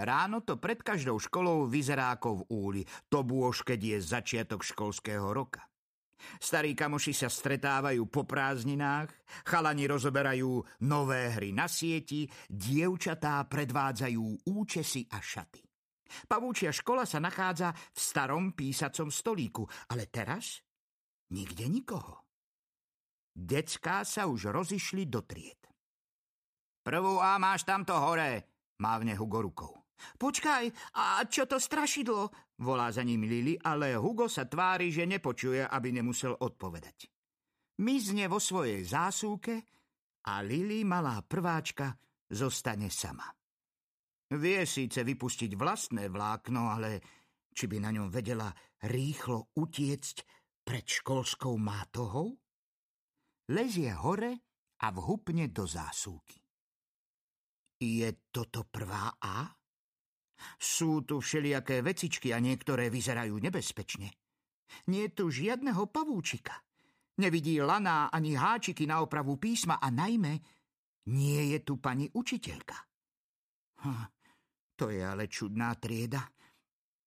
Ráno to pred každou školou vyzerá ako v úli. To bôž, keď je začiatok školského roka. Starí kamoši sa stretávajú po prázdninách, chalani rozoberajú nové hry na sieti, dievčatá predvádzajú účesy a šaty. Pavúčia škola sa nachádza v starom písacom stolíku, ale teraz nikde nikoho. Decká sa už rozišli do tried. Prvú A máš tamto hore, mávne Hugo rukou. Počkaj, a čo to strašidlo? Volá za ním Lili, ale Hugo sa tvári, že nepočuje, aby nemusel odpovedať. Mizne vo svojej zásúke a Lili, malá prváčka, zostane sama. Vie síce vypustiť vlastné vlákno, ale či by na ňom vedela rýchlo utiecť pred školskou mátohou? Lezie hore a vhupne do zásúky. Je toto prvá A? Sú tu všelijaké vecičky a niektoré vyzerajú nebezpečne. Nie je tu žiadneho pavúčika. Nevidí laná ani háčiky na opravu písma a najmä nie je tu pani učiteľka. Hm, to je ale čudná trieda.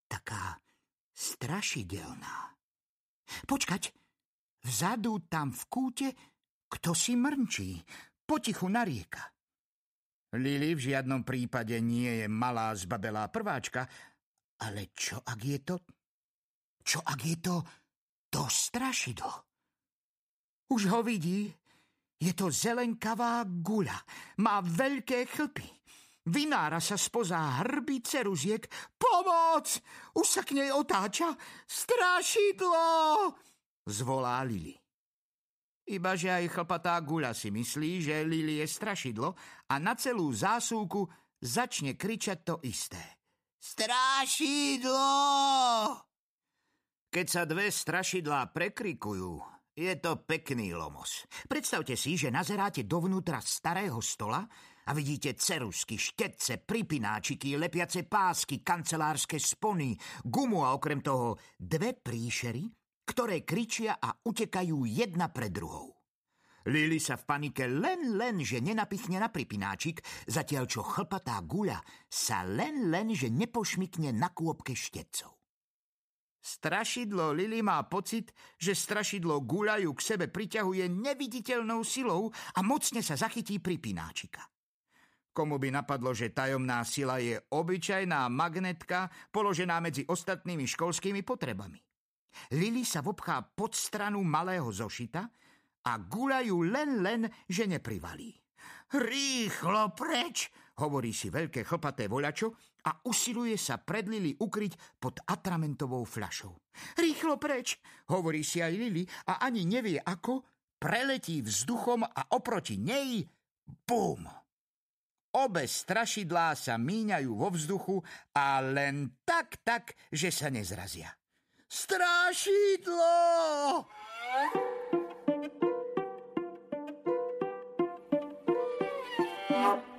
Taká strašidelná. Počkať, vzadu tam v kúte kto si mrnčí, potichu narieka. Lili v žiadnom prípade nie je malá zbabelá prváčka, ale čo ak je to... Čo ak je to to strašidlo? Už ho vidí. Je to zelenkavá guľa. Má veľké chlpy. Vynára sa spoza hrby ceruziek. Pomoc! Už sa k nej otáča. Strašidlo! Zvolá Lili. Ibaže aj chlpatá guľa si myslí, že Lili je strašidlo a na celú zásúku začne kričať to isté. Strašidlo! Keď sa dve strašidlá prekrikujú, je to pekný lomos. Predstavte si, že nazeráte dovnútra starého stola a vidíte cerusky, štetce, pripináčiky, lepiace pásky, kancelárske spony, gumu a okrem toho dve príšery, ktoré kričia a utekajú jedna pred druhou. Lili sa v panike len len, že nenapichne na pripináčik, zatiaľ čo chlpatá guľa sa len len, že nepošmikne na kôpke štetcov. Strašidlo Lili má pocit, že strašidlo guľajú k sebe priťahuje neviditeľnou silou a mocne sa zachytí pripináčika. Komu by napadlo, že tajomná sila je obyčajná magnetka položená medzi ostatnými školskými potrebami. Lili sa vopchá pod stranu malého zošita a guľajú len len, že neprivalí. Rýchlo preč, hovorí si veľké chlpaté voľačo a usiluje sa pred Lili ukryť pod atramentovou fľašou. Rýchlo preč, hovorí si aj Lili a ani nevie ako, preletí vzduchom a oproti nej bum. Obe strašidlá sa míňajú vo vzduchu a len tak, tak, že sa nezrazia. Strášidlo! Yeah.